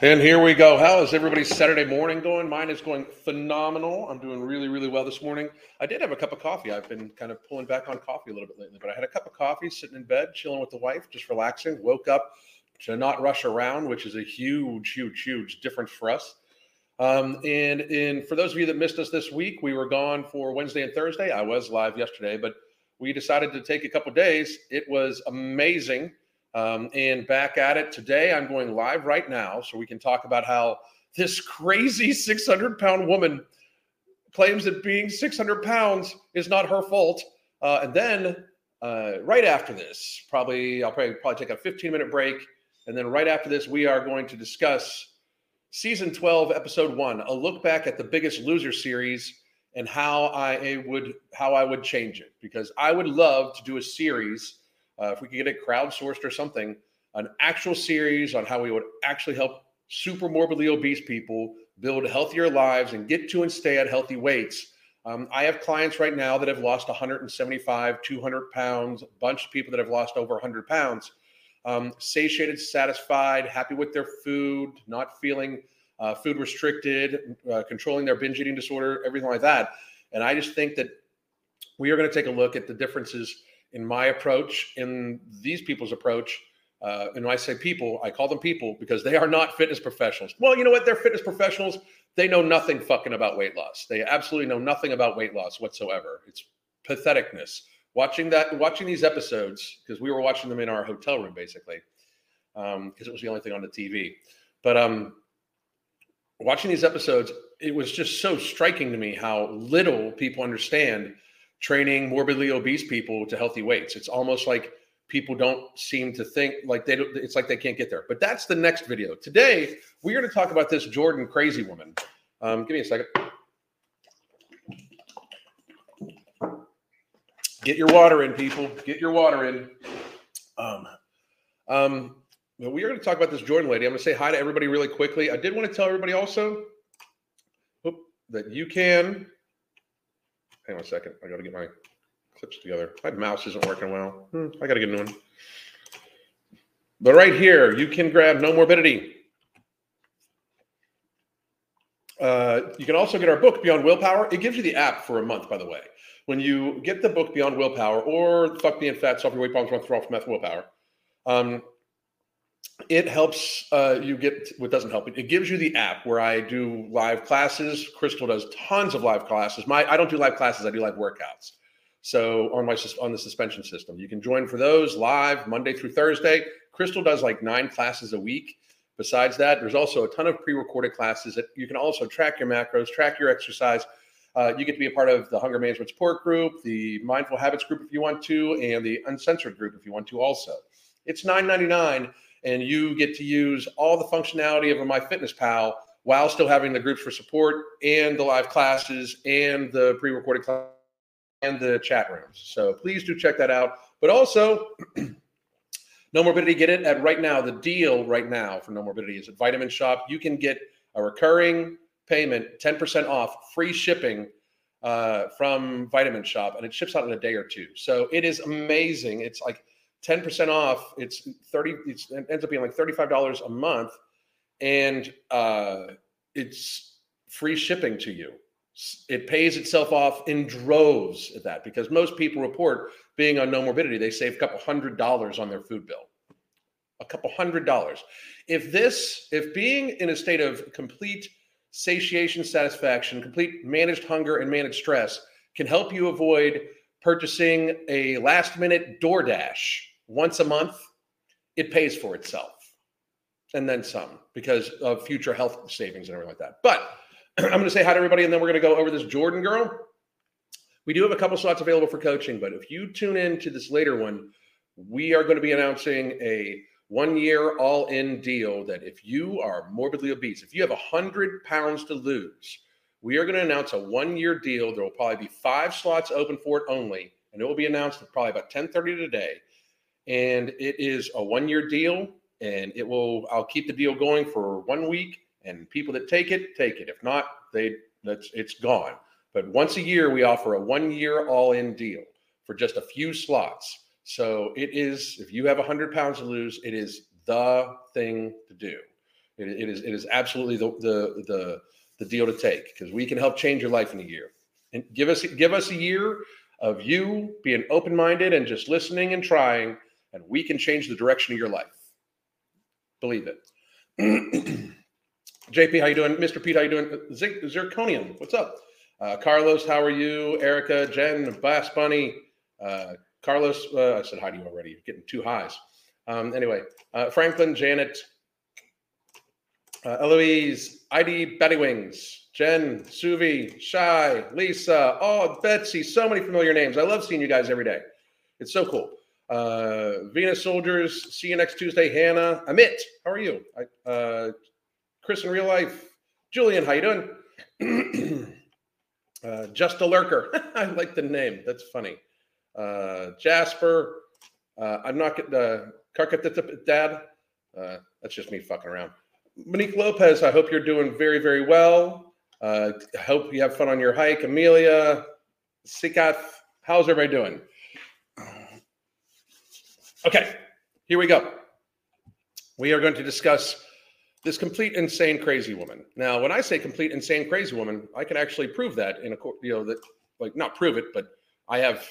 And here we go. How is everybody's Saturday morning going? Mine is going phenomenal. I'm doing really, really well this morning. I did have a cup of coffee. I've been kind of pulling back on coffee a little bit lately, but I had a cup of coffee sitting in bed, chilling with the wife, just relaxing. Woke up to not rush around, which is a huge, huge, huge difference for us. Um, and and for those of you that missed us this week, we were gone for Wednesday and Thursday. I was live yesterday, but we decided to take a couple days. It was amazing. Um, and back at it today, I'm going live right now so we can talk about how this crazy 600 pound woman claims that being 600 pounds is not her fault. Uh, and then uh, right after this, probably I'll probably, probably take a 15 minute break. And then right after this, we are going to discuss season 12, episode one, a look back at the Biggest Loser series and how I would how I would change it because I would love to do a series uh, if we could get it crowdsourced or something, an actual series on how we would actually help super morbidly obese people build healthier lives and get to and stay at healthy weights. Um, I have clients right now that have lost 175, 200 pounds, a bunch of people that have lost over 100 pounds. Um, satiated, satisfied, happy with their food, not feeling uh, food restricted, uh, controlling their binge eating disorder, everything like that. And I just think that we are going to take a look at the differences in my approach, in these people's approach. Uh, and when I say people, I call them people because they are not fitness professionals. Well, you know what? They're fitness professionals. They know nothing fucking about weight loss. They absolutely know nothing about weight loss whatsoever. It's patheticness. Watching that, watching these episodes because we were watching them in our hotel room basically because um, it was the only thing on the TV. But um, watching these episodes, it was just so striking to me how little people understand training morbidly obese people to healthy weights. It's almost like people don't seem to think like they don't, it's like they can't get there. But that's the next video. Today, we're going to talk about this Jordan crazy woman. Um, give me a second. Get your water in, people. Get your water in. Um, um, we are going to talk about this Jordan lady. I'm going to say hi to everybody really quickly. I did want to tell everybody also that you can Hang on a second. I got to get my clips together. My mouse isn't working well. Hmm, I got to get a new one. But right here, you can grab Nomorbidity. Uh, you can also get our book, Beyond Willpower. It gives you the app for a month, by the way. When you get the book, Beyond Willpower, or Fuck Being Fat, Solve Your Weight Problems, Run Through Off Meth Willpower, um, it helps uh, you get what doesn't help it. It gives you the app where I do live classes. Crystal does tons of live classes. My I don't do live classes. I do live workouts. So on my on the suspension system, you can join for those live Monday through Thursday. Crystal does like nine classes a week. Besides that, there's also a ton of pre-recorded classes that you can also track your macros, track your exercise. Uh, you get to be a part of the Hunger Management Support Group, the Mindful Habits Group if you want to, and the Uncensored Group if you want to. Also, it's nine ninety nine and you get to use all the functionality of a MyFitnessPal while still having the groups for support and the live classes and the pre-recorded class and the chat rooms. So please do check that out. But also, Nomorbidity, get it at right now. The deal right now for Nomorbidity is at Vitamin Shoppe. You can get a recurring payment, 10% off, free shipping uh, from Vitamin Shoppe, and it ships out in a day or two. So it is amazing. It's like 10% off. It's 30, it's, it ends up being like $35 a month. And uh, it's free shipping to you. It pays itself off in droves at that because most people report being on Nomorbidity, they save a couple hundred dollars on their food bill. A couple hundred dollars. If this, if being in a state of complete satiation, satisfaction, complete managed hunger, and managed stress can help you avoid purchasing a last minute DoorDash once a month, it pays for itself and then some because of future health savings and everything like that. But I'm going to say hi to everybody and then we're going to go over this Jordan girl. We do have a couple slots available for coaching, but if you tune in to this later one, we are going to be announcing a one year all in deal that if you are morbidly obese, if you have 100 pounds to lose, we are going to announce a one year deal. There will probably be five slots open for it only, and it will be announced at probably about 10:30 today. And it is a one year deal, and it will. I'll keep the deal going for one week, and people that take it take it. If not, they that's it's gone. But once a year, we offer a one year all in deal for just a few slots. So it is. If you have 100 pounds to lose, it is the thing to do. It, it is it is absolutely the the the, the deal to take because we can help change your life in a year. And give us give us a year of you being open minded and just listening and trying, and we can change the direction of your life. Believe it. JP, how you doing? Mr. Pete, how you doing? Z- Zirconium, what's up? Uh, Carlos, how are you? Erica, Jen, Bass Bunny, uh, Carlos. Uh, I said hi to you already. You're getting two highs. Um, anyway, uh, Franklin, Janet, uh, Eloise, ID, Betty Wings, Jen, Suvi, Shy, Lisa, oh, Betsy, so many familiar names. I love seeing you guys every day. It's so cool. Uh, Venus Soldiers, see you next Tuesday. Hannah, Amit, how are you? I, uh, Chris in real life, Julian, how you doing? uh, Just a lurker. I like the name. That's funny. Uh, Jasper, uh, I'm not getting the uh, dad. Uh, that's just me fucking around. Monique Lopez, I hope you're doing very, very well. Uh, I hope you have fun on your hike. Amelia, Sikath, how's everybody doing? Okay, here we go. We are going to discuss this complete insane crazy woman. Now, when I say complete insane crazy woman, I can actually prove that in a court, you know, that like not prove it, but I have,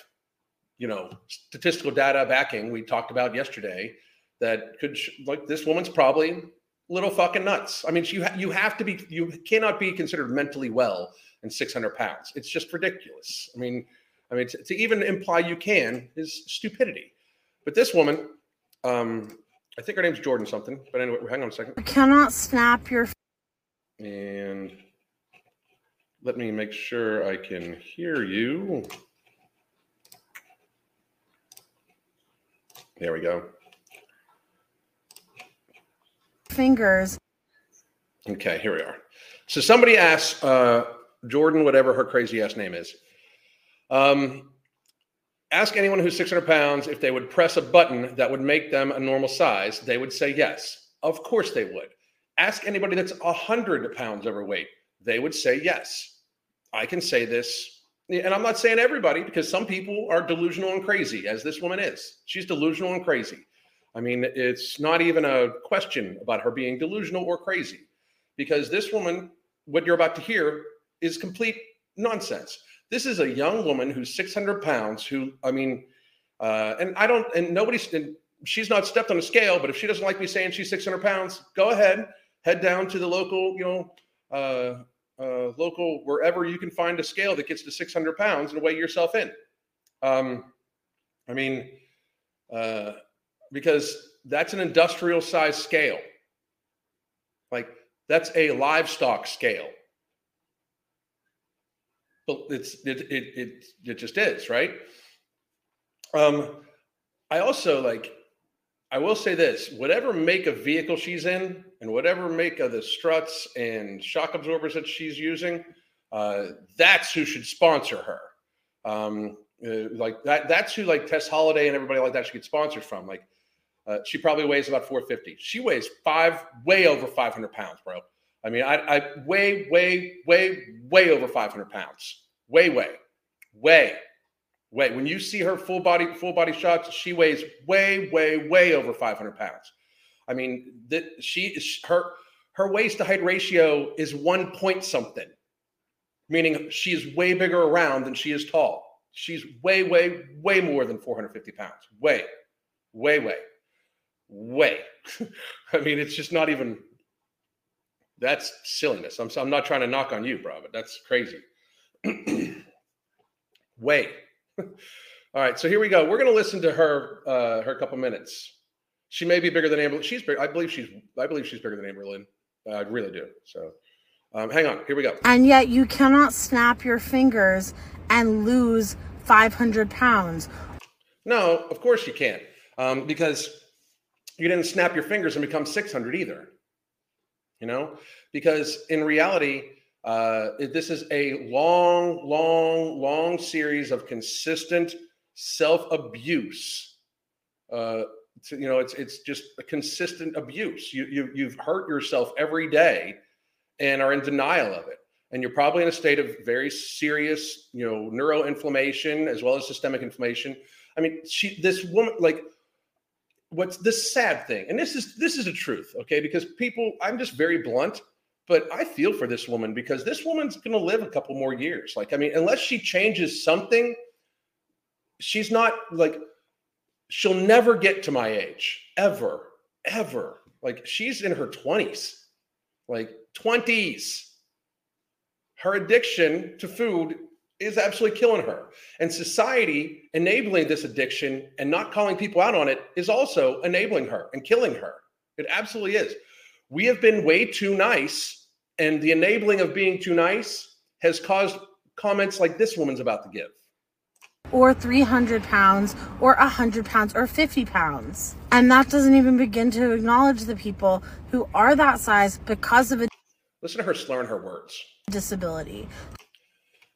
you know, statistical data backing we talked about yesterday that could like this woman's probably little fucking nuts. I mean, you ha- you have to be you cannot be considered mentally well in 600 pounds. It's just ridiculous. I mean, I mean to, to even imply you can is stupidity. But this woman, um, I think her name's Jordan something. But anyway, hang on a second. I cannot snap your. And let me make sure I can hear you. There we go. Fingers. Okay, here we are. So somebody asked uh, Jordan, whatever her crazy ass name is. Um, ask anyone who's 600 pounds if they would press a button that would make them a normal size. They would say yes. Of course they would. Ask anybody that's 100 pounds overweight. They would say yes. I can say this. And I'm not saying everybody because some people are delusional and crazy, as this woman is. She's delusional and crazy. I mean, it's not even a question about her being delusional or crazy because this woman, what you're about to hear, is complete nonsense. This is a young woman who's 600 pounds. Who I mean, uh, and I don't, and nobody's, and she's not stepped on a scale. But if she doesn't like me saying she's 600 pounds, go ahead, head down to the local, you know, uh, uh, local wherever you can find a scale that gets to 600 pounds and weigh yourself in. Um, I mean, uh, because that's an industrial size scale. Like that's a livestock scale. But it's it it it, it just is right? Um i also like i will say this whatever make of vehicle she's in and whatever make of the struts and shock absorbers that she's using uh that's who should sponsor her. Um uh, like that that's who like tess holliday and everybody like that should get sponsored from. Like uh, she probably weighs about 450 she weighs five way over 500 pounds bro I mean, I, I weigh way, way, way, way over 500 pounds. Way, way, way, way. When you see her full body, full body shots, she weighs way, way, way over 500 pounds. I mean, that she her her waist to height ratio is one point something, meaning she is way bigger around than she is tall. She's way, way, way more than 450 pounds. Way, way, way, way. I mean, it's just not even that's silliness. I'm, I'm not trying to knock on you, bro, but that's crazy. Way. All right, so here we go. We're going to listen to her uh, her couple minutes. She may be bigger than Amber. She's big. I believe she's. I believe she's bigger than Amberlynn. Uh, I really do. So, um, hang on. Here we go. And yet, you cannot snap your fingers and lose 500 pounds. No, of course you can't, um, because you didn't snap your fingers and become 600 either you know, because in reality, uh, this is a long, long, long series of consistent self abuse. Uh, you know, it's it's just a consistent abuse. You you you've hurt yourself every day, and are in denial of it. And you're probably in a state of very serious, you know, neuroinflammation as well as systemic inflammation. I mean, she this woman like what's the sad thing, and this is this is the truth, okay? Because people, I'm just very blunt, but I feel for this woman because this woman's going to live a couple more years. Like, I mean, unless she changes something, she's not like she'll never get to my age ever, ever. Like, she's in her 20s, like 20s. Her addiction to food is absolutely killing her. And society enabling this addiction and not calling people out on it is also enabling her and killing her. It absolutely is. We have been way too nice, and the enabling of being too nice has caused comments like this woman's about to give. Or 300 pounds, or 100 pounds, or 50 pounds. And that doesn't even begin to acknowledge the people who are that size because of a Listen to her slurring her words. disability.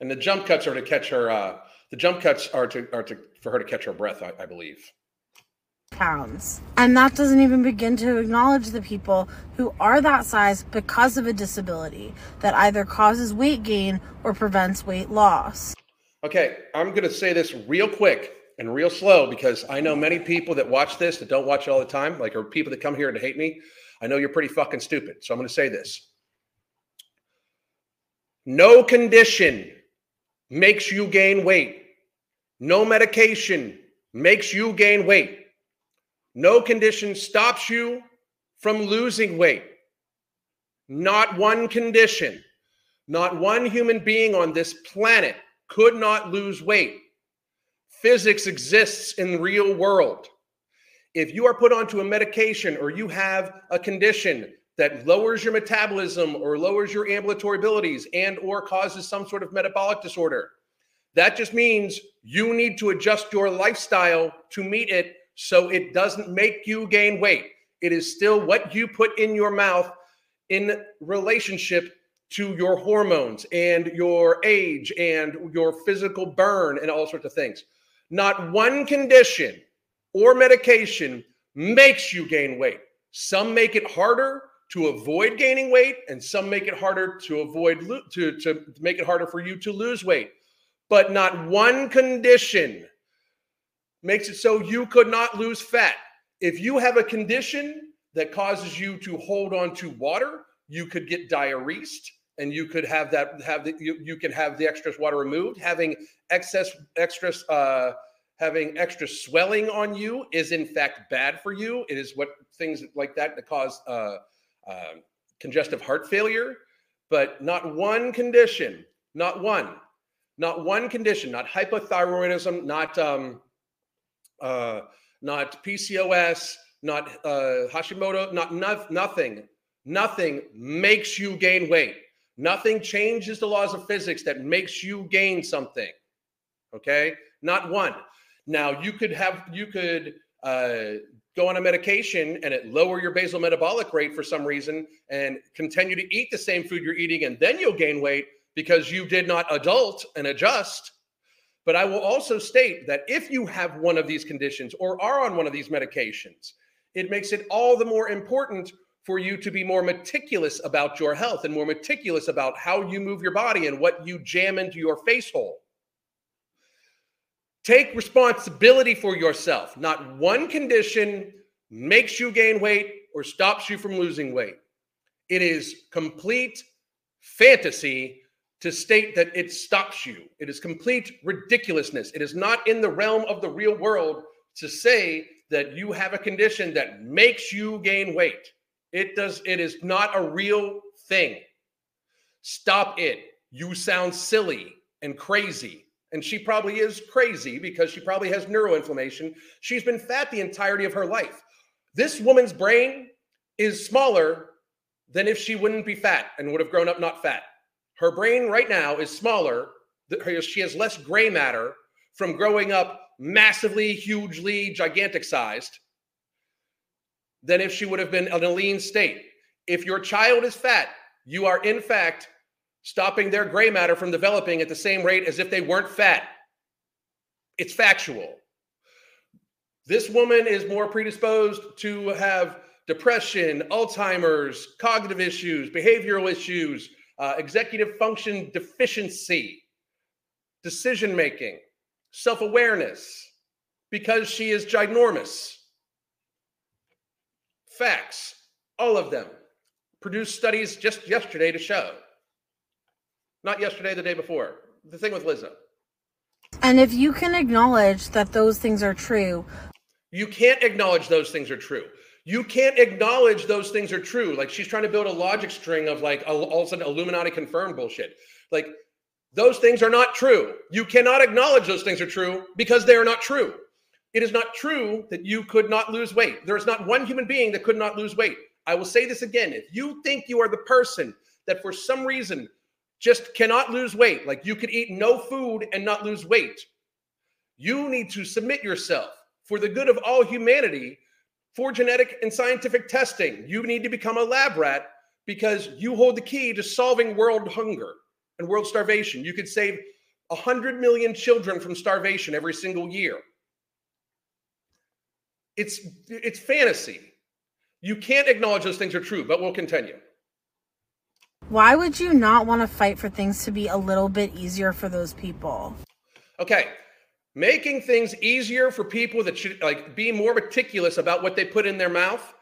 And the jump cuts are to catch her. Uh, the jump cuts are to are to for her to catch her breath. I, I believe. pounds. And that doesn't even begin to acknowledge the people who are that size because of a disability that either causes weight gain or prevents weight loss. Okay, I'm going to say this real quick and real slow because I know many people that watch this that don't watch it all the time, like are people that come here to hate me. I know you're pretty fucking stupid. So I'm going to say this. No condition makes you gain weight. No medication makes you gain weight. No condition stops you from losing weight. Not one condition, not one human being on this planet could not lose weight. Physics exists in the real world. If you are put onto a medication or you have a condition that lowers your metabolism or lowers your ambulatory abilities and or causes some sort of metabolic disorder, that just means you need to adjust your lifestyle to meet it so it doesn't make you gain weight. It is still what you put in your mouth in relationship to your hormones and your age and your physical burn and all sorts of things. Not one condition or medication makes you gain weight. Some make it harder to avoid gaining weight, and some make it harder to avoid lo- to, to make it harder for you to lose weight. But not one condition makes it so you could not lose fat. If you have a condition that causes you to hold on to water, you could get diuresed and you could have that have the you, you can have the extra water removed having excess extra uh having extra swelling on you is in fact bad for you it is what things like that that cause uh, uh congestive heart failure but not one condition not one not one condition not hypothyroidism not um uh not pcos not uh hashimoto not, not nothing nothing makes you gain weight Nothing changes the laws of physics that makes you gain something. Okay, not one. Now you could have you could uh, go on a medication and it lower your basal metabolic rate for some reason and continue to eat the same food you're eating and then you'll gain weight because you did not adult and adjust. But I will also state that if you have one of these conditions or are on one of these medications, it makes it all the more important for you to be more meticulous about your health and more meticulous about how you move your body and what you jam into your face hole. Take responsibility for yourself. Not one condition makes you gain weight or stops you from losing weight. It is complete fantasy to state that it stops you. It is complete ridiculousness. It is not in the realm of the real world to say that you have a condition that makes you gain weight. It does, it is not a real thing. Stop it. You sound silly and crazy. And she probably is crazy because she probably has neuroinflammation. She's been fat the entirety of her life. This woman's brain is smaller than if she wouldn't be fat and would have grown up not fat. Her brain right now is smaller. She has less gray matter from growing up massively, hugely, gigantic sized than if she would have been in a lean state. If your child is fat, you are in fact stopping their gray matter from developing at the same rate as if they weren't fat. It's factual. This woman is more predisposed to have depression, Alzheimer's, cognitive issues, behavioral issues, uh, executive function deficiency, decision making, self awareness, because she is ginormous. facts, all of them. Produced studies just yesterday to show. Not yesterday, the day before. The thing with Lizzo. And if you can acknowledge that those things are true, you can't acknowledge those things are true. You can't acknowledge those things are true. Like she's trying to build a logic string of like all of a sudden Illuminati confirmed bullshit. Like those things are not true. You cannot acknowledge those things are true because they are not true. It is not true that you could not lose weight. There is not one human being that could not lose weight. I will say this again. If you think you are the person that for some reason just cannot lose weight, like you could eat no food and not lose weight, you need to submit yourself for the good of all humanity for genetic and scientific testing. You need to become a lab rat because you hold the key to solving world hunger and world starvation. You could save 100 million children from starvation every single year. It's it's fantasy. You can't acknowledge those things are true, but we'll continue. Why would you not want to fight for things to be a little bit easier for those people? Okay. Making things easier for people that should like be more meticulous about what they put in their mouth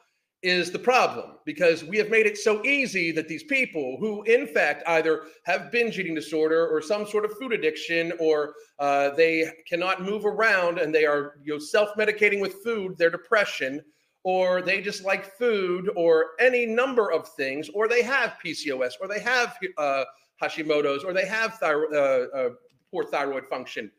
is the problem because we have made it so easy that these people who in fact either have binge eating disorder or some sort of food addiction or uh, they cannot move around and they are you know self-medicating with food their depression or they just like food or any number of things or they have pcos or they have uh, hashimoto's or they have thyroid, uh, uh, poor thyroid function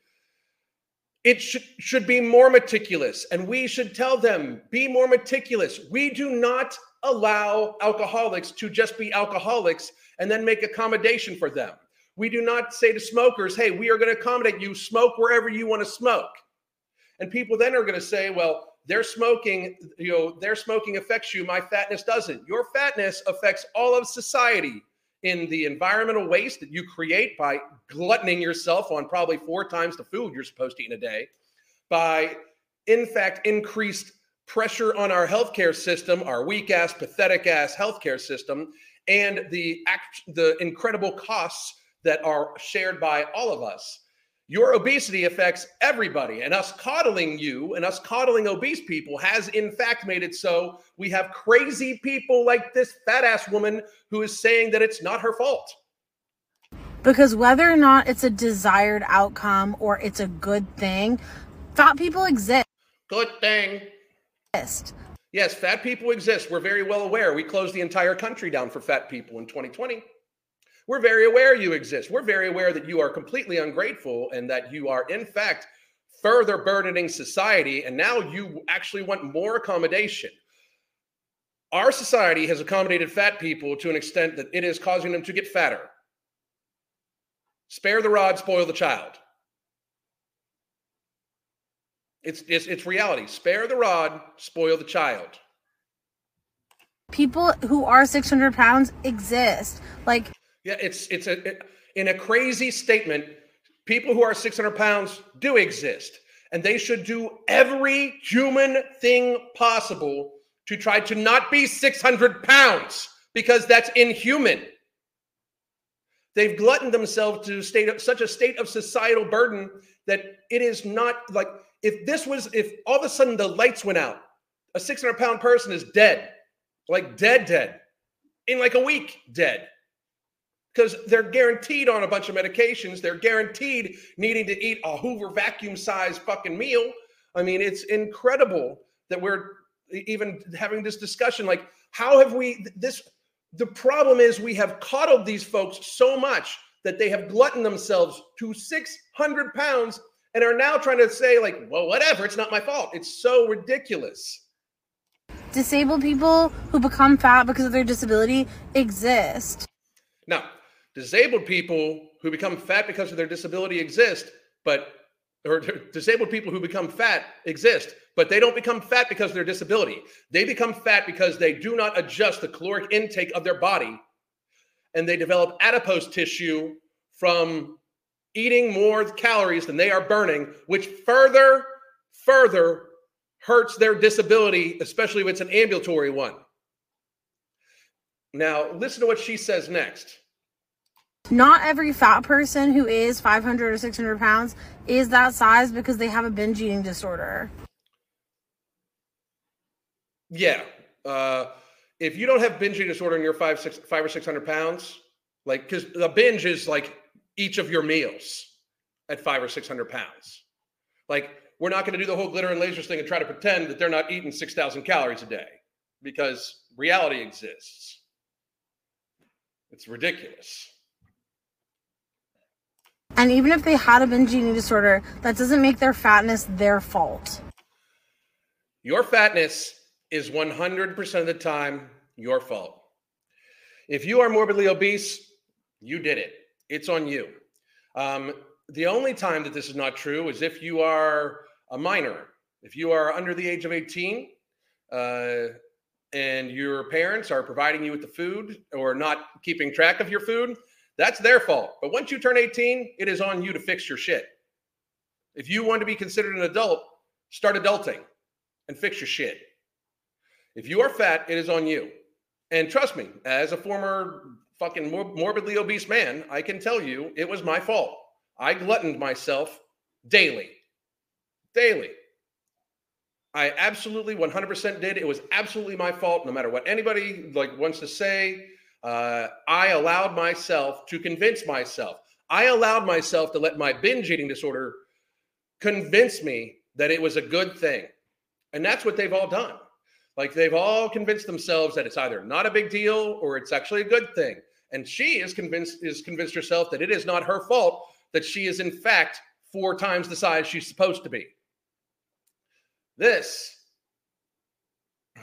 it should, should be more meticulous, and we should tell them be more meticulous. We do not allow alcoholics to just be alcoholics and then make accommodation for them. We do not say to smokers, hey, we are going to accommodate you, smoke wherever you want to smoke. And people then are going to say, well, their smoking, you know, their smoking affects you, my fatness doesn't. Your fatness affects all of society in the environmental waste that you create by gluttoning yourself on probably four times the food you're supposed to eat in a day, by, in fact, increased pressure on our healthcare system, our weak ass, pathetic ass healthcare system, and the act, the incredible costs that are shared by all of us. Your obesity affects everybody, and us coddling you and us coddling obese people has, in fact, made it so we have crazy people like this fat ass woman who is saying that it's not her fault. Because whether or not it's a desired outcome or it's a good thing, fat people exist. Good thing. Yes, fat people exist. We're very well aware. We closed the entire country down for fat people in 2020. We're very aware you exist. We're very aware that you are completely ungrateful and that you are, in fact, further burdening society. And now you actually want more accommodation. Our society has accommodated fat people to an extent that it is causing them to get fatter. Spare the rod, spoil the child. It's, it's, it's reality. Spare the rod, spoil the child. People who are 600 pounds exist. Like, yeah, it's it's a it, in a crazy statement. People who are 600 pounds do exist, and they should do every human thing possible to try to not be 600 pounds because that's inhuman. They've gluttoned themselves to state such a state of societal burden that it is not like if this was if all of a sudden the lights went out, a 600 pound person is dead, like dead, dead, in like a week, dead because they're guaranteed on a bunch of medications. They're guaranteed needing to eat a Hoover vacuum sized fucking meal. I mean, it's incredible that we're even having this discussion. Like, how have we this? The problem is we have coddled these folks so much that they have gluttoned themselves to 600 pounds and are now trying to say, like, well, whatever, it's not my fault. It's so ridiculous. Disabled people who become fat because of their disability exist. Now, disabled people who become fat because of their disability exist, but or disabled people who become fat exist, but they don't become fat because of their disability. They become fat because they do not adjust the caloric intake of their body and they develop adipose tissue from eating more calories than they are burning, which further, further hurts their disability, especially if it's an ambulatory one. Now, listen to what she says next. Not every fat person who is 500 or 600 pounds is that size because they have a binge eating disorder. Yeah, uh, if you don't have binge eating disorder and you're five, six, five or six hundred pounds, like because the binge is like each of your meals at five or six hundred pounds. Like we're not going to do the whole glitter and lasers thing and try to pretend that they're not eating six thousand calories a day because reality exists. It's ridiculous. And even if they had a binge eating disorder, that doesn't make their fatness their fault. Your fatness is 100% of the time your fault. If you are morbidly obese, you did it. It's on you. Um, the only time that this is not true is if you are a minor. If you are under the age of 18 uh, and your parents are providing you with the food or not keeping track of your food, that's their fault. But once you turn 18, it is on you to fix your shit. If you want to be considered an adult, start adulting and fix your shit. If you are fat, it is on you. And trust me, as a former fucking morbidly obese man, I can tell you it was my fault. I gluttoned myself daily. Daily. I absolutely 100% did. It was absolutely my fault, no matter what anybody like wants to say. Uh, I allowed myself to convince myself. I allowed myself to let my binge eating disorder convince me that it was a good thing. And that's what they've all done. Like they've all convinced themselves that it's either not a big deal or it's actually a good thing. And she is convinced is convinced herself that it is not her fault that she is in fact four times the size she's supposed to be. This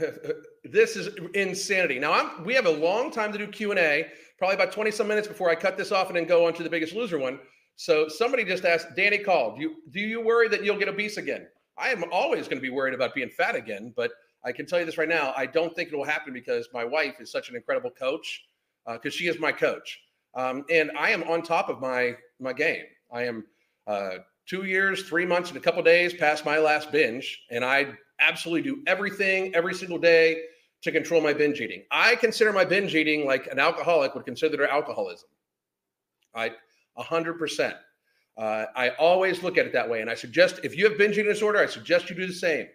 this is insanity. Now I'm, we have a long time to do Q and A, probably about 20 some minutes before I cut this off and then go on to the biggest loser one. So somebody just asked, Danny called, do you, do you worry that you'll get obese again? I am always going to be worried about being fat again, but I can tell you this right now. I don't think it will happen because my wife is such an incredible coach because uh, she is my coach. Um, and I am on top of my, my game. I am uh, two years, three months, and a couple days past my last binge. And I absolutely do everything every single day to control my binge eating. I consider my binge eating like an alcoholic would consider their alcoholism. I, a hundred percent. Uh, I always look at it that way, and I suggest if you have binge eating disorder, I suggest you do the same.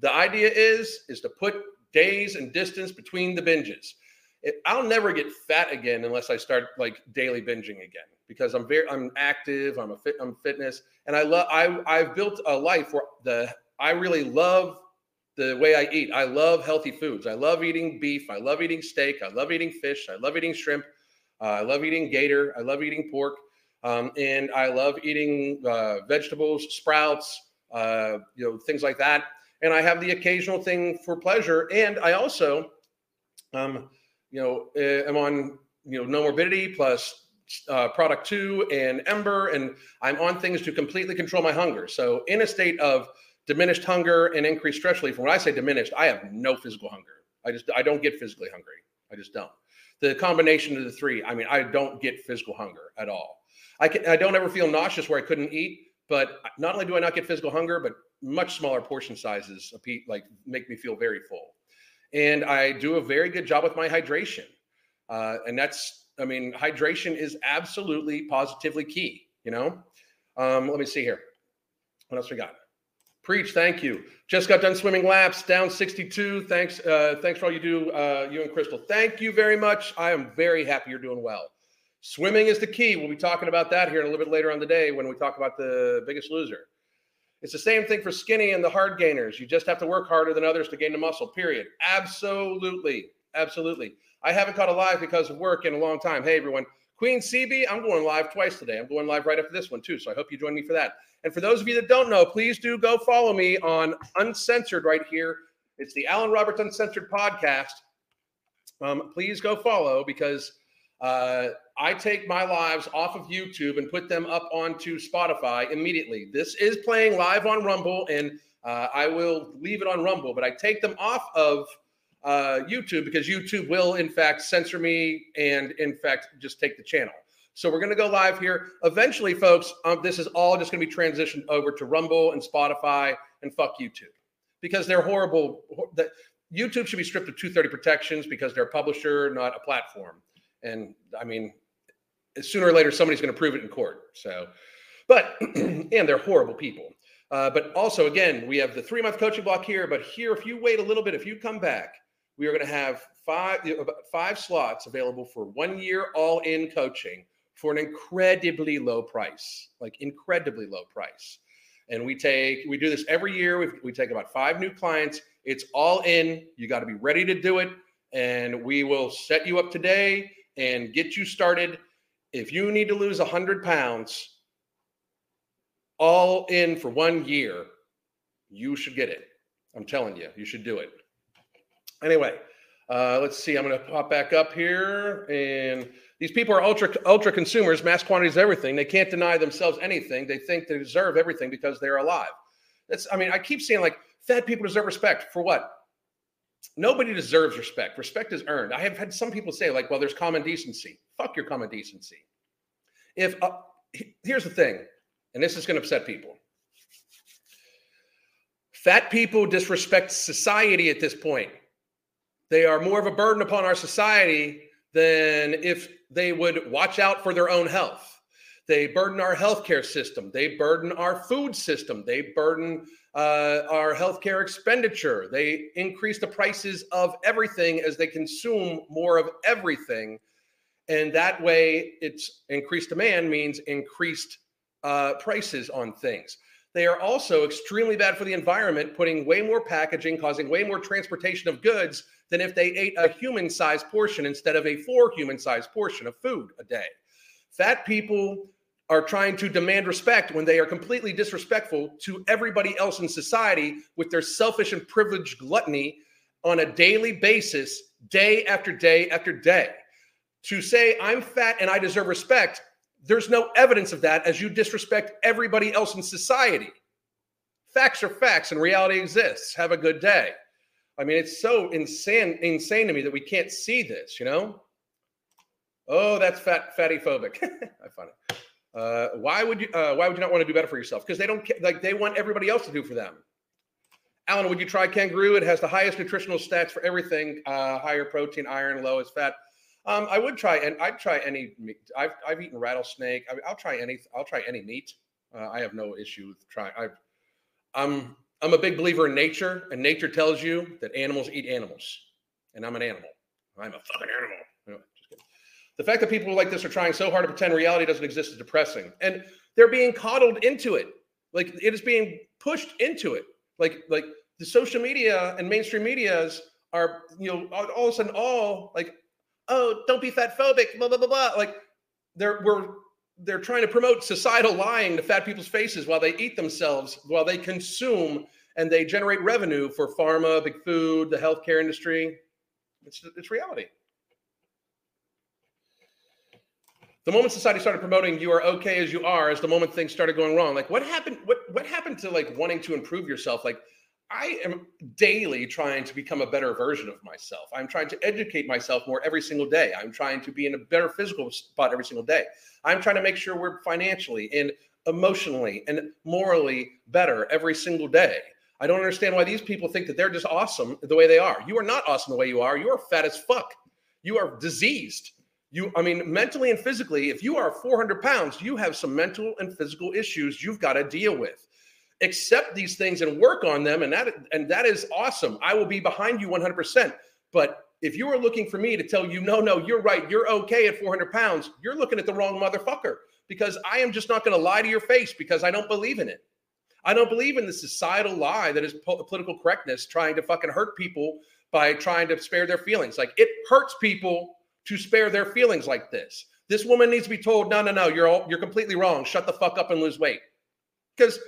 The idea is is to put days and distance between the binges. It, I'll never get fat again unless I start like daily binging again because I'm very I'm active. I'm a fit. I'm fitness, and I love. I I've built a life where the I really love the way I eat. I love healthy foods. I love eating beef. I love eating steak. I love eating fish. I love eating shrimp. Uh, I love eating gator. I love eating pork. Um, and I love eating uh, vegetables, sprouts, uh, you know, things like that. And I have the occasional thing for pleasure. And I also, um, you know, uh, am on you know Nomorbidity plus uh, product two and Ember, and I'm on things to completely control my hunger. So in a state of diminished hunger and increased stress relief. When I say diminished, I have no physical hunger. I just I don't get physically hungry. I just don't. The combination of the three, I mean, I don't get physical hunger at all. I can I don't ever feel nauseous where I couldn't eat, but not only do I not get physical hunger, but much smaller portion sizes like make me feel very full. And I do a very good job with my hydration. Uh, and that's, I mean, hydration is absolutely positively key, you know? Um, let me see here. What else we got? Preach, thank you. Just got done swimming laps, down 62. Thanks, uh, thanks for all you do, uh, you and Crystal. Thank you very much. I am very happy you're doing well. Swimming is the key. We'll be talking about that here a little bit later on the day when we talk about the biggest loser. It's the same thing for skinny and the hard gainers. You just have to work harder than others to gain the muscle, period. Absolutely. Absolutely. I haven't caught a live because of work in a long time. Hey, everyone. Queen CB, I'm going live twice today. I'm going live right after this one, too. So I hope you join me for that. And for those of you that don't know, please do go follow me on Uncensored right here. It's the Alan Roberts Uncensored podcast. Um, please go follow because uh, I take my lives off of YouTube and put them up onto Spotify immediately. This is playing live on Rumble, and uh, I will leave it on Rumble, but I take them off of uh, YouTube because YouTube will, in fact, censor me and, in fact, just take the channel. So we're going to go live here. Eventually, folks, um, this is all just going to be transitioned over to Rumble and Spotify and fuck YouTube because they're horrible. That YouTube should be stripped of 230 protections because they're a publisher, not a platform. And I mean, sooner or later, somebody's going to prove it in court. So, but and they're horrible people. Uh, but also, again, we have the three month coaching block here. But here, if you wait a little bit, if you come back, we are going to have five five slots available for one year all in coaching for an incredibly low price, like incredibly low price. And we take we do this every year. We, we take about five new clients. It's all in. You got to be ready to do it, and we will set you up today and get you started. If you need to lose 100 pounds, all in for one year, you should get it. I'm telling you, you should do it. Anyway, uh, let's see. I'm going to pop back up here, and these people are ultra ultra consumers. Mass quantities of everything. They can't deny themselves anything. They think they deserve everything because they're alive. That's. I mean, I keep saying like fat people deserve respect for what? Nobody deserves respect. Respect is earned. I have had some people say like, well, there's common decency. Fuck your common decency. If uh, here's the thing, and this is going to upset people. Fat people disrespect society at this point. They are more of a burden upon our society than if they would watch out for their own health. They burden our healthcare system. They burden our food system. They burden uh, our healthcare expenditure. They increase the prices of everything as they consume more of everything. And that way, it's increased demand means increased uh, prices on things. They are also extremely bad for the environment, putting way more packaging, causing way more transportation of goods than if they ate a human sized portion instead of a four human sized portion of food a day. Fat people are trying to demand respect when they are completely disrespectful to everybody else in society with their selfish and privileged gluttony on a daily basis, day after day after day. To say I'm fat and I deserve respect, there's no evidence of that as you disrespect everybody else in society. Facts are facts and reality exists. Have a good day. I mean, it's so insane, insane to me that we can't see this, you know? Oh, that's fat, fatty phobic. I find it. Uh, why would you? Uh, why would you not want to do better for yourself? Because they don't like they want everybody else to do for them. Alan, would you try Kangaroo? It has the highest nutritional stats for everything: uh, higher protein, iron, lowest fat. Um, I would try, and I'd try any meat. I've, I've eaten rattlesnake. I, will try any. I'll try any meat. Uh, I have no issue with trying. I, I'm I'm a big believer in nature, and nature tells you that animals eat animals, and I'm an animal. I'm a fucking animal. the fact that people like this are trying so hard to pretend reality doesn't exist is depressing, and they're being coddled into it. Like it is being pushed into it. Like like the social media and mainstream medias are you know all, all of a sudden all like oh don't be fat phobic blah blah blah blah like they're we're they're trying to promote societal lying to fat people's faces while they eat themselves, while they consume and they generate revenue for pharma, big food, the healthcare industry. It's, it's reality. The moment society started promoting you are okay as you are, is the moment things started going wrong, like what happened? What what happened to like wanting to improve yourself? Like I am daily trying to become a better version of myself. I'm trying to educate myself more every single day. I'm trying to be in a better physical spot every single day. I'm trying to make sure we're financially and emotionally and morally better every single day. I don't understand why these people think that they're just awesome the way they are. You are not awesome the way you are. You are fat as fuck. You are diseased. You, I mean, mentally and physically, if you are 400 pounds, you have some mental and physical issues you've got to deal with accept these things and work on them and that and that is awesome. I will be behind you 100% but if you are looking for me to tell you no no you're right you're okay at 400 pounds you're looking at the wrong motherfucker because i am just not going to lie to your face because i don't believe in it. I don't believe in the societal lie that is po- political correctness trying to fucking hurt people by trying to spare their feelings. Like it hurts people to spare their feelings like this. This woman needs to be told no no no you're all, you're completely wrong. Shut the fuck up and lose weight. Because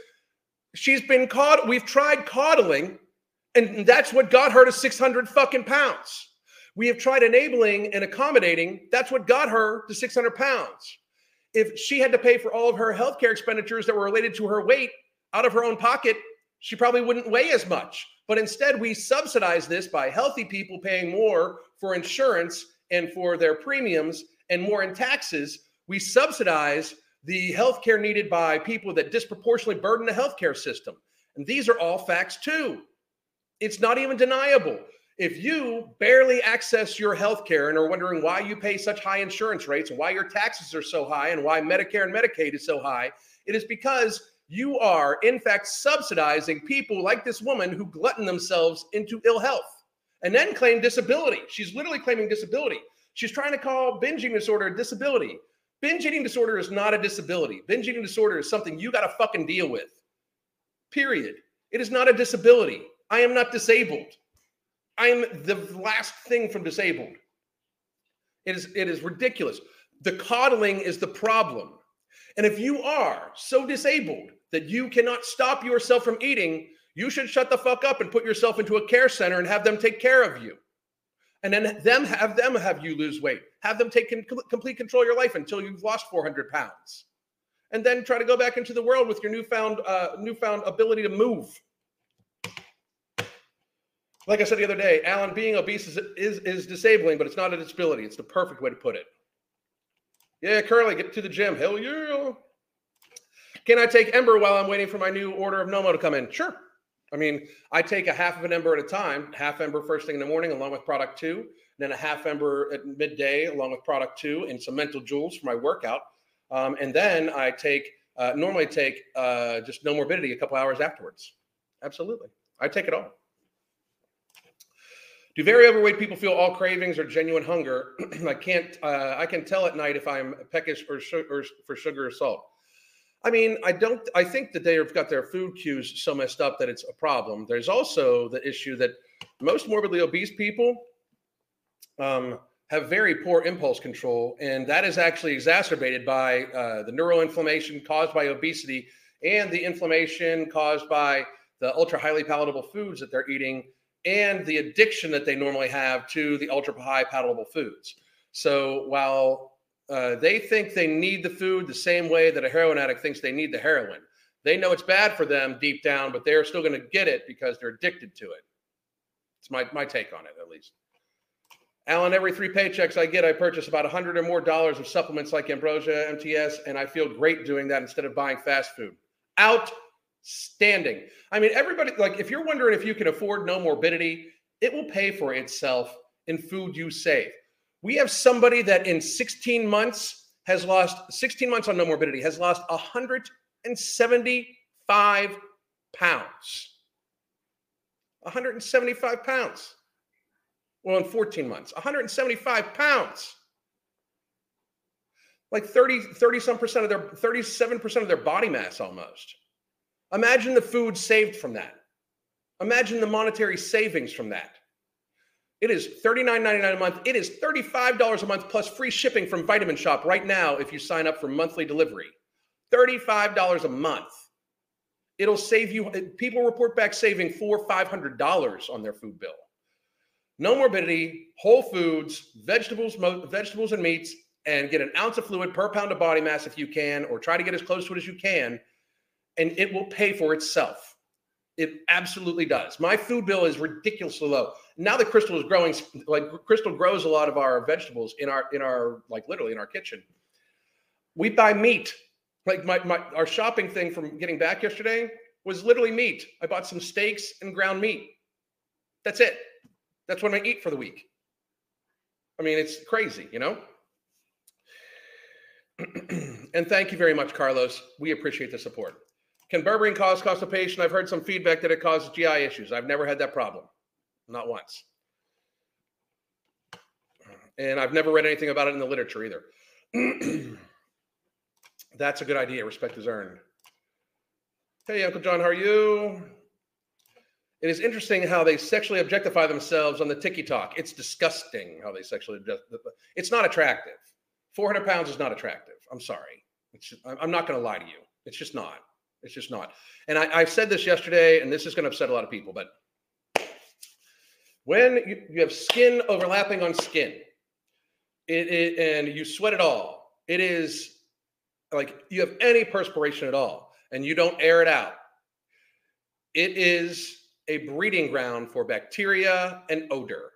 She's been caught. We've tried coddling, and that's what got her to 600 fucking pounds. We have tried enabling and accommodating. That's what got her to 600 pounds. If she had to pay for all of her healthcare expenditures that were related to her weight out of her own pocket, she probably wouldn't weigh as much. But instead, we subsidize this by healthy people paying more for insurance and for their premiums and more in taxes. We subsidize the healthcare needed by people that disproportionately burden the healthcare system. And these are all facts too. It's not even deniable. If you barely access your healthcare and are wondering why you pay such high insurance rates and why your taxes are so high and why Medicare and Medicaid is so high, it is because you are, in fact, subsidizing people like this woman who glutton themselves into ill health. and then claim disability. She's literally claiming disability. She's trying to call binging disorder a disability. Binge eating disorder is not a disability. Binge eating disorder is something you got to fucking deal with. Period. It is not a disability. I am not disabled. I am the last thing from disabled. It is it is ridiculous. The coddling is the problem. And if you are so disabled that you cannot stop yourself from eating, you should shut the fuck up and put yourself into a care center and have them take care of you. And then them have them have you lose weight. Have them take complete control of your life until you've lost 400 pounds. And then try to go back into the world with your newfound uh, newfound ability to move. Like I said the other day, Alan, being obese is, is, is disabling, but it's not a disability. It's the perfect way to put it. Yeah, Curly, get to the gym. Hell yeah. Can I take Ember while I'm waiting for my new order of Nomo to come in? Sure. I mean, I take a half of an Ember at a time, half Ember first thing in the morning, along with product two, then a half Ember at midday, along with product two, and some mental jewels for my workout. Um, and then I take, uh, normally take uh, just Nomorbidity a couple hours afterwards. Absolutely. I take it all. Do very overweight people feel all cravings or genuine hunger? I can't. Uh, I can tell at night if I'm peckish or, or for sugar or salt. I mean, I don't. I think that they've got their food cues so messed up that it's a problem. There's also the issue that most morbidly obese people um, have very poor impulse control, and that is actually exacerbated by uh, the neuroinflammation caused by obesity and the inflammation caused by the ultra highly palatable foods that they're eating and the addiction that they normally have to the ultra high palatable foods. So while uh, they think they need the food the same way that a heroin addict thinks they need the heroin, they know it's bad for them deep down, but they're still going to get it because they're addicted to it. It's my, my take on it, at least. Alan, every three paychecks I get, I purchase about 100 or more dollars of supplements like Ambrosia, MTS, and I feel great doing that instead of buying fast food. Out standing. I mean, everybody, like, if you're wondering if you can afford Nomorbidity, it will pay for itself in food you save. We have somebody that in 16 months has lost 16 months on Nomorbidity, has lost 175 pounds. 175 pounds. Well, in 14 months, 175 pounds. Like 30, 30 some percent of their 37% of their body mass almost. Imagine the food saved from that. Imagine the monetary savings from that. It is $39.99 a month. It is $35 a month plus free shipping from Vitamin Shoppe right now if you sign up for monthly delivery. $35 a month. It'll save you, people report back saving four, $500 on their food bill. Nomorbidity, whole foods, vegetables, vegetables and meats, and get an ounce of fluid per pound of body mass if you can, or try to get as close to it as you can and it will pay for itself. It absolutely does. My food bill is ridiculously low. Now that Crystal is growing, like Crystal grows a lot of our vegetables in our in our like literally in our kitchen. We buy meat. Like my, my our shopping thing from getting back yesterday was literally meat. I bought some steaks and ground meat. That's it. That's what I eat for the week. I mean, it's crazy, you know? and thank you very much, Carlos. We appreciate the support. Can berberine cause constipation? I've heard some feedback that it causes GI issues. I've never had that problem, not once. And I've never read anything about it in the literature either. That's a good idea. Respect is earned. Hey, Uncle John, how are you? It is interesting how they sexually objectify themselves on the TikTok. It's disgusting how they sexually objectify. It's not attractive. 400 pounds is not attractive. I'm sorry. Just, I'm not going to lie to you. It's just not. It's just not. And I, I said this yesterday, and this is going to upset a lot of people, but when you, you have skin overlapping on skin, it, it, and you sweat it all, it is like you have any perspiration at all, and you don't air it out. It is a breeding ground for bacteria and odor.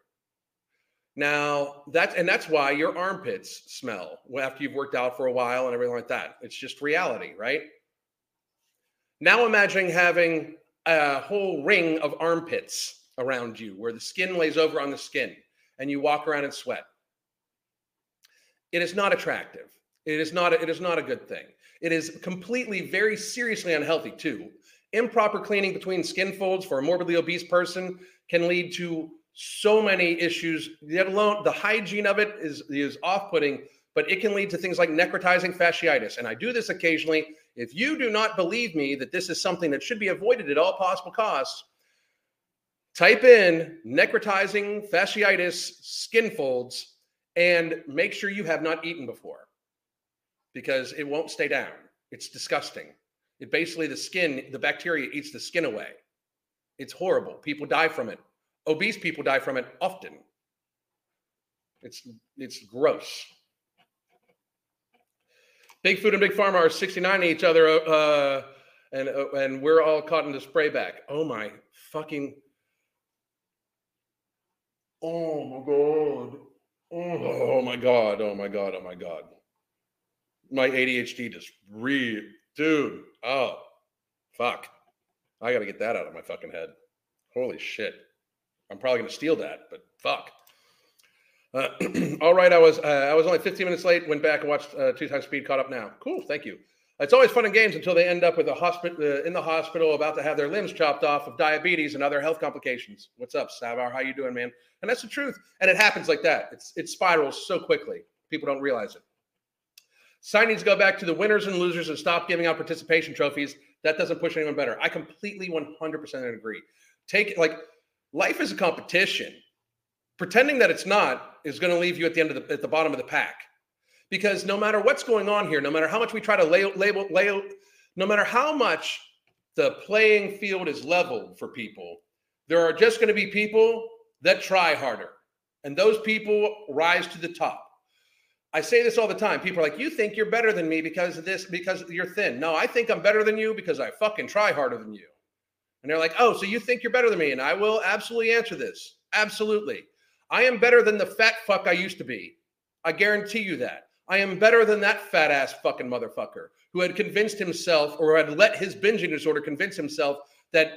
Now that's and that's why your armpits smell after you've worked out for a while and everything like that. It's just reality, right? Now imagine having a whole ring of armpits around you where the skin lays over on the skin and you walk around and sweat. It is not attractive. It is not a, it is not a good thing. It is completely very seriously unhealthy too. Improper cleaning between skin folds for a morbidly obese person can lead to so many issues. Let alone the hygiene of it is is off-putting, but it can lead to things like necrotizing fasciitis. And I do this occasionally. If you do not believe me that this is something that should be avoided at all possible costs, type in necrotizing fasciitis skin folds and make sure you have not eaten before because it won't stay down. It's disgusting. It basically the skin, the bacteria eats the skin away. It's horrible. People die from it. Obese people die from it often. It's it's gross. Big food and big pharma are 69 to each other, uh, and uh, and we're all caught in the spray back. Oh my fucking! Oh my god! Oh my god! Oh my god! Oh my god! My ADHD just re dude. Oh fuck! I got to get that out of my fucking head. Holy shit! I'm probably to steal that, but fuck. Uh, all right, I was uh, I was only 15 minutes late. Went back and watched uh, two times speed. Caught up now. Cool, thank you. It's always fun and games until they end up with a hospital uh, in the hospital about to have their limbs chopped off of diabetes and other health complications. What's up, Savar? How you doing, man? And that's the truth. And it happens like that. It's it spirals so quickly. People don't realize it. Signings go back to the winners and losers and stop giving out participation trophies. That doesn't push anyone better. I completely 100% agree. Take like life is a competition. Pretending that it's not is going to leave you at the end of the at the bottom of the pack. Because no matter what's going on here, no matter how much we try to label, label, label no matter how much the playing field is leveled for people, there are just going to be people that try harder. And those people rise to the top. I say this all the time. People are like, "You think you're better than me because of this because you're thin." No, I think I'm better than you because I fucking try harder than you. And they're like, oh, so you think you're better than me? And I will absolutely answer this. Absolutely. I am better than the fat fuck I used to be. I guarantee you that. I am better than that fat ass fucking motherfucker who had convinced himself or had let his binging disorder convince himself that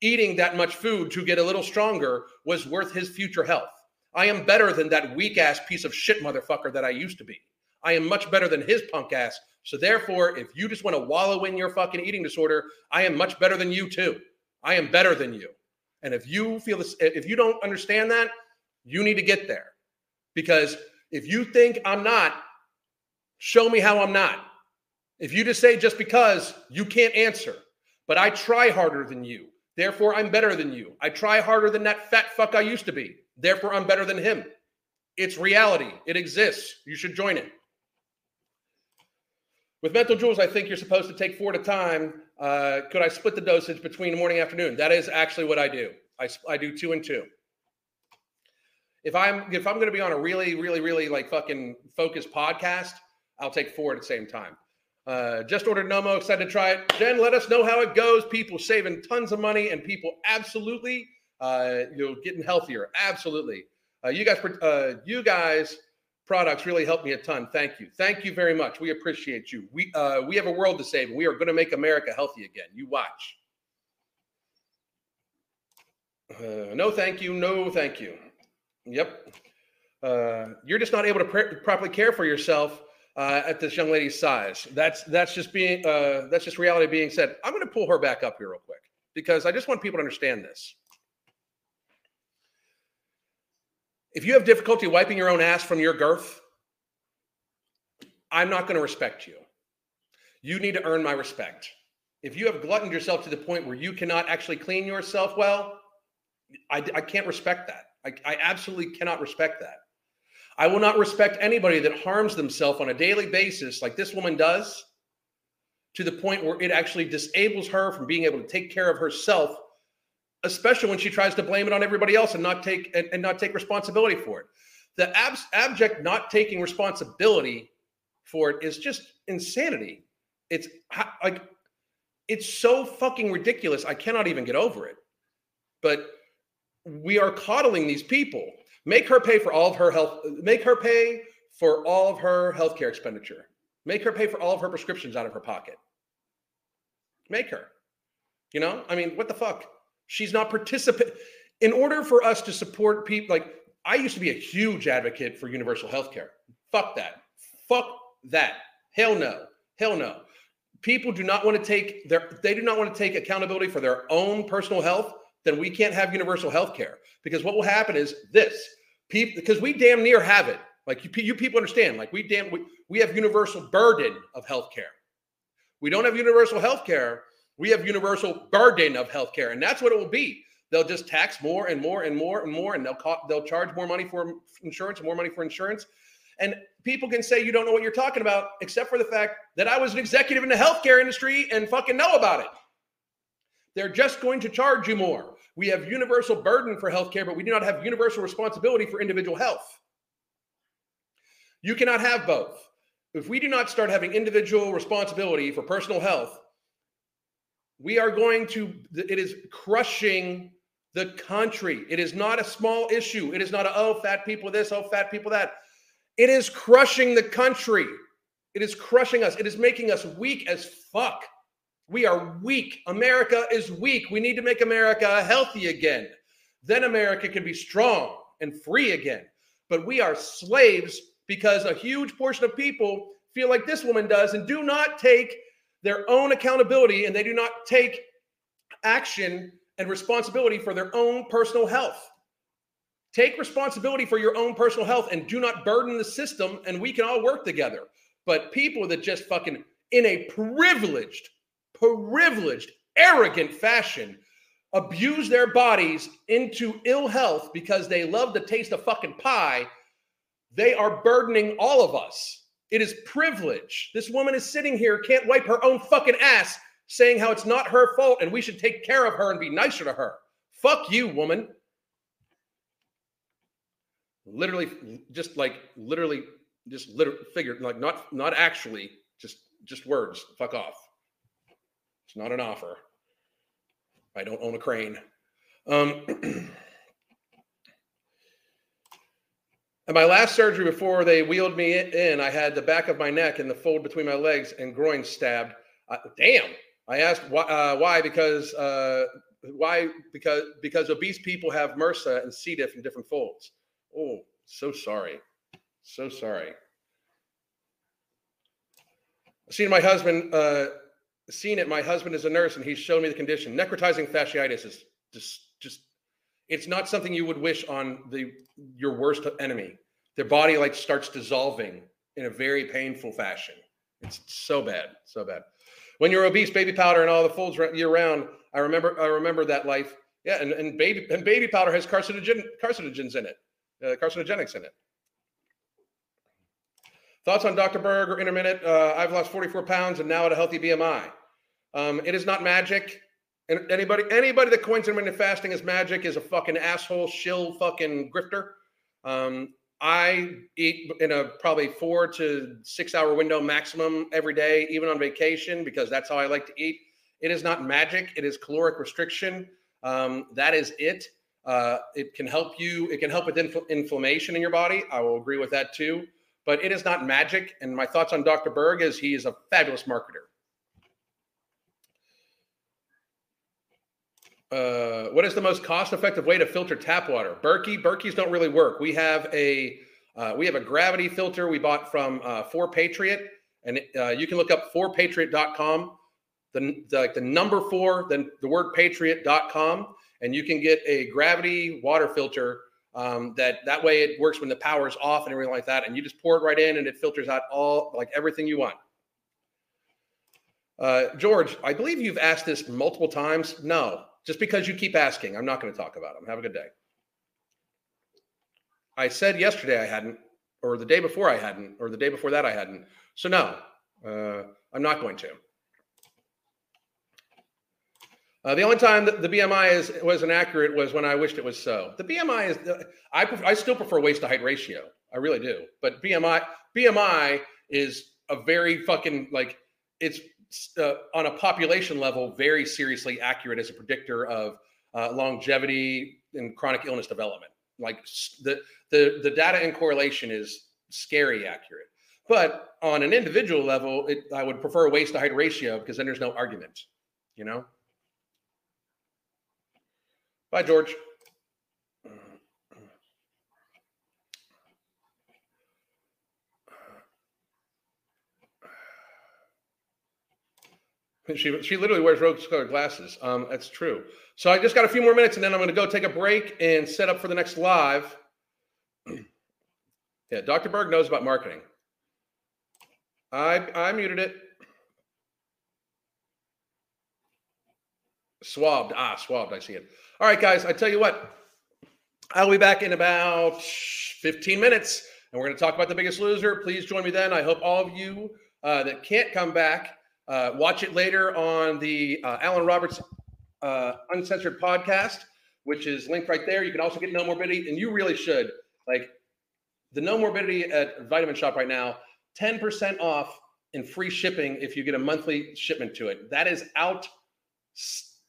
eating that much food to get a little stronger was worth his future health. I am better than that weak ass piece of shit motherfucker that I used to be. I am much better than his punk ass. So therefore, if you just want to wallow in your fucking eating disorder, I am much better than you too. I am better than you. And if you feel this, if you don't understand that, you need to get there. Because if you think I'm not, show me how I'm not. If you just say just because, you can't answer. But I try harder than you. Therefore, I'm better than you. I try harder than that fat fuck I used to be. Therefore, I'm better than him. It's reality. It exists. You should join it. With mental jewels, I think you're supposed to take four at a time uh, could I split the dosage between morning and afternoon? That is actually what I do. I, I do two and two. If I'm if I'm going to be on a really really really like fucking focused podcast, I'll take four at the same time. Uh, just ordered Nomo, excited to try it. Jen, let us know how it goes. People saving tons of money, and people absolutely, uh, you know, getting healthier. Absolutely. Uh, you guys, uh, you guys products really helped me a ton. Thank you. Thank you very much. We appreciate you. We uh, we have a world to save. We are going to make America healthy again. You watch. Uh, no, thank you. No, thank you. Yep. Uh, you're just not able to pr- properly care for yourself uh, at this young lady's size. That's that's just being uh, that's just reality being said. I'm going to pull her back up here real quick because I just want people to understand this. If you have difficulty wiping your own ass from your girth, I'm not going to respect you. You need to earn my respect. If you have gluttoned yourself to the point where you cannot actually clean yourself well, I, I can't respect that. I, I absolutely cannot respect that. I will not respect anybody that harms themselves on a daily basis, like this woman does, to the point where it actually disables her from being able to take care of herself especially when she tries to blame it on everybody else and not take and, and not take responsibility for it. The abs, abject not taking responsibility for it is just insanity. It's like it's so fucking ridiculous. I cannot even get over it. But we are coddling these people. Make her pay for all of her health. Make her pay for all of her healthcare expenditure. Make her pay for all of her prescriptions out of her pocket. Make her. You know, I mean, what the fuck? She's not participating. In order for us to support people, like I used to be a huge advocate for universal health care. Fuck that. Fuck that. Hell no. Hell no. People do not want to take their they do not want to take accountability for their own personal health. Then we can't have universal health care. Because what will happen is this people, because we damn near have it. Like you, you people understand, like we damn, we, we have universal burden of health care. We don't have universal health care. We have universal burden of health care. And that's what it will be. They'll just tax more and more and more and more, and they'll co- they'll charge more money for insurance, more money for insurance. And people can say you don't know what you're talking about, except for the fact that I was an executive in the healthcare industry and fucking know about it. They're just going to charge you more. We have universal burden for healthcare, but we do not have universal responsibility for individual health. You cannot have both. If we do not start having individual responsibility for personal health, we are going to, it is crushing the country. It is not a small issue. It is not a, oh, fat people this, oh, fat people that. It is crushing the country. It is crushing us. It is making us weak as fuck. We are weak. America is weak. We need to make America healthy again. Then America can be strong and free again. But we are slaves because a huge portion of people feel like this woman does and do not take their own accountability and they do not take action and responsibility for their own personal health. Take responsibility for your own personal health and do not burden the system, and we can all work together. But people that just fucking in a privileged, privileged, arrogant fashion abuse their bodies into ill health because they love the taste of fucking pie, they are burdening all of us. It is privilege. This woman is sitting here, can't wipe her own fucking ass, saying how it's not her fault and we should take care of her and be nicer to her. Fuck you, woman. Literally, just like literally, just literally figured, like not not actually, just just words. Fuck off. It's not an offer. I don't own a crane. Um, At my last surgery before they wheeled me in, I had the back of my neck and the fold between my legs and groin stabbed. Uh, damn. I asked why, uh, why because uh, why because because obese people have MRSA and C. diff in different folds. Oh, so sorry, so sorry. Seen my husband. Seen it. My husband is a nurse, and he's shown me the condition. Necrotizing fasciitis is just just. It's not something you would wish on the your worst enemy. Their body like starts dissolving in a very painful fashion. It's so bad, so bad. When you're obese, baby powder and all the folds year round. I remember, I remember that life. Yeah, and, and baby and baby powder has carcinogen carcinogens in it, uh, carcinogenics in it. Thoughts on Dr. Berg or intermittent? Uh, I've lost 44 pounds and now at a healthy BMI. Um, it is not magic. And anybody anybody that coins intermittent fasting as magic is a fucking asshole, shill, fucking grifter. Um, I eat in a probably four to six hour window maximum every day, even on vacation, because that's how I like to eat. It is not magic. It is caloric restriction. Um, that is it. Uh, it can help you. It can help with infl- inflammation in your body. I will agree with that too. But it is not magic. And my thoughts on Dr. Berg is he is a fabulous marketer. Uh, what is the most cost-effective way to filter tap water? Berkey. Berkeys don't really work. We have a uh, we have a gravity filter we bought from uh, 4Patriot, and uh, you can look up 4patriot.com, the, the the number four, then the word patriot.com, and you can get a gravity water filter. Um, that that way it works when the power is off and everything like that, and you just pour it right in, and it filters out all like everything you want. Uh, George, I believe you've asked this multiple times. No, just because you keep asking, I'm not going to talk about them. Have a good day. I said yesterday I hadn't, or the day before I hadn't, or the day before that I hadn't. So no, uh, I'm not going to. Uh, the only time that the BMI is was inaccurate was when I wished it was so. The BMI is I prefer, I still prefer waist to height ratio. I really do. But BMI BMI is a very fucking like it's uh, on a population level very seriously accurate as a predictor of uh, longevity and chronic illness development. Like the the the data in correlation is scary accurate. But on an individual level, it, I would prefer waist to height ratio because then there's no argument. You know. Bye, George. She she literally wears rose-colored glasses. Um, that's true. So I just got a few more minutes, and then I'm going to go take a break and set up for the next live. yeah, Dr. Berg knows about marketing. I I muted it. Swabbed. Ah, swabbed. I see it. All right, guys. I tell you what. I'll be back in about 15 minutes, and we're going to talk about the Biggest Loser. Please join me then. I hope all of you uh, that can't come back uh, watch it later on the uh, Alan Roberts uh, Uncensored podcast, which is linked right there. You can also get Nomorbidity, and you really should. Like the Nomorbidity at Vitamin Shoppe right now, 10% off and free shipping if you get a monthly shipment to it. That is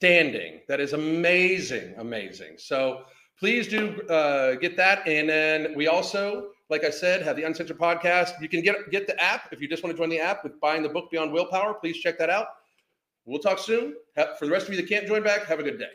outstanding. That is amazing, amazing. So please do uh, get that. And then we also like I said, have the Uncensored podcast. You can get get the app if you just want to join the app with buying the book Beyond Willpower. Please check that out. We'll talk soon. For the rest of you that can't join back, have a good day.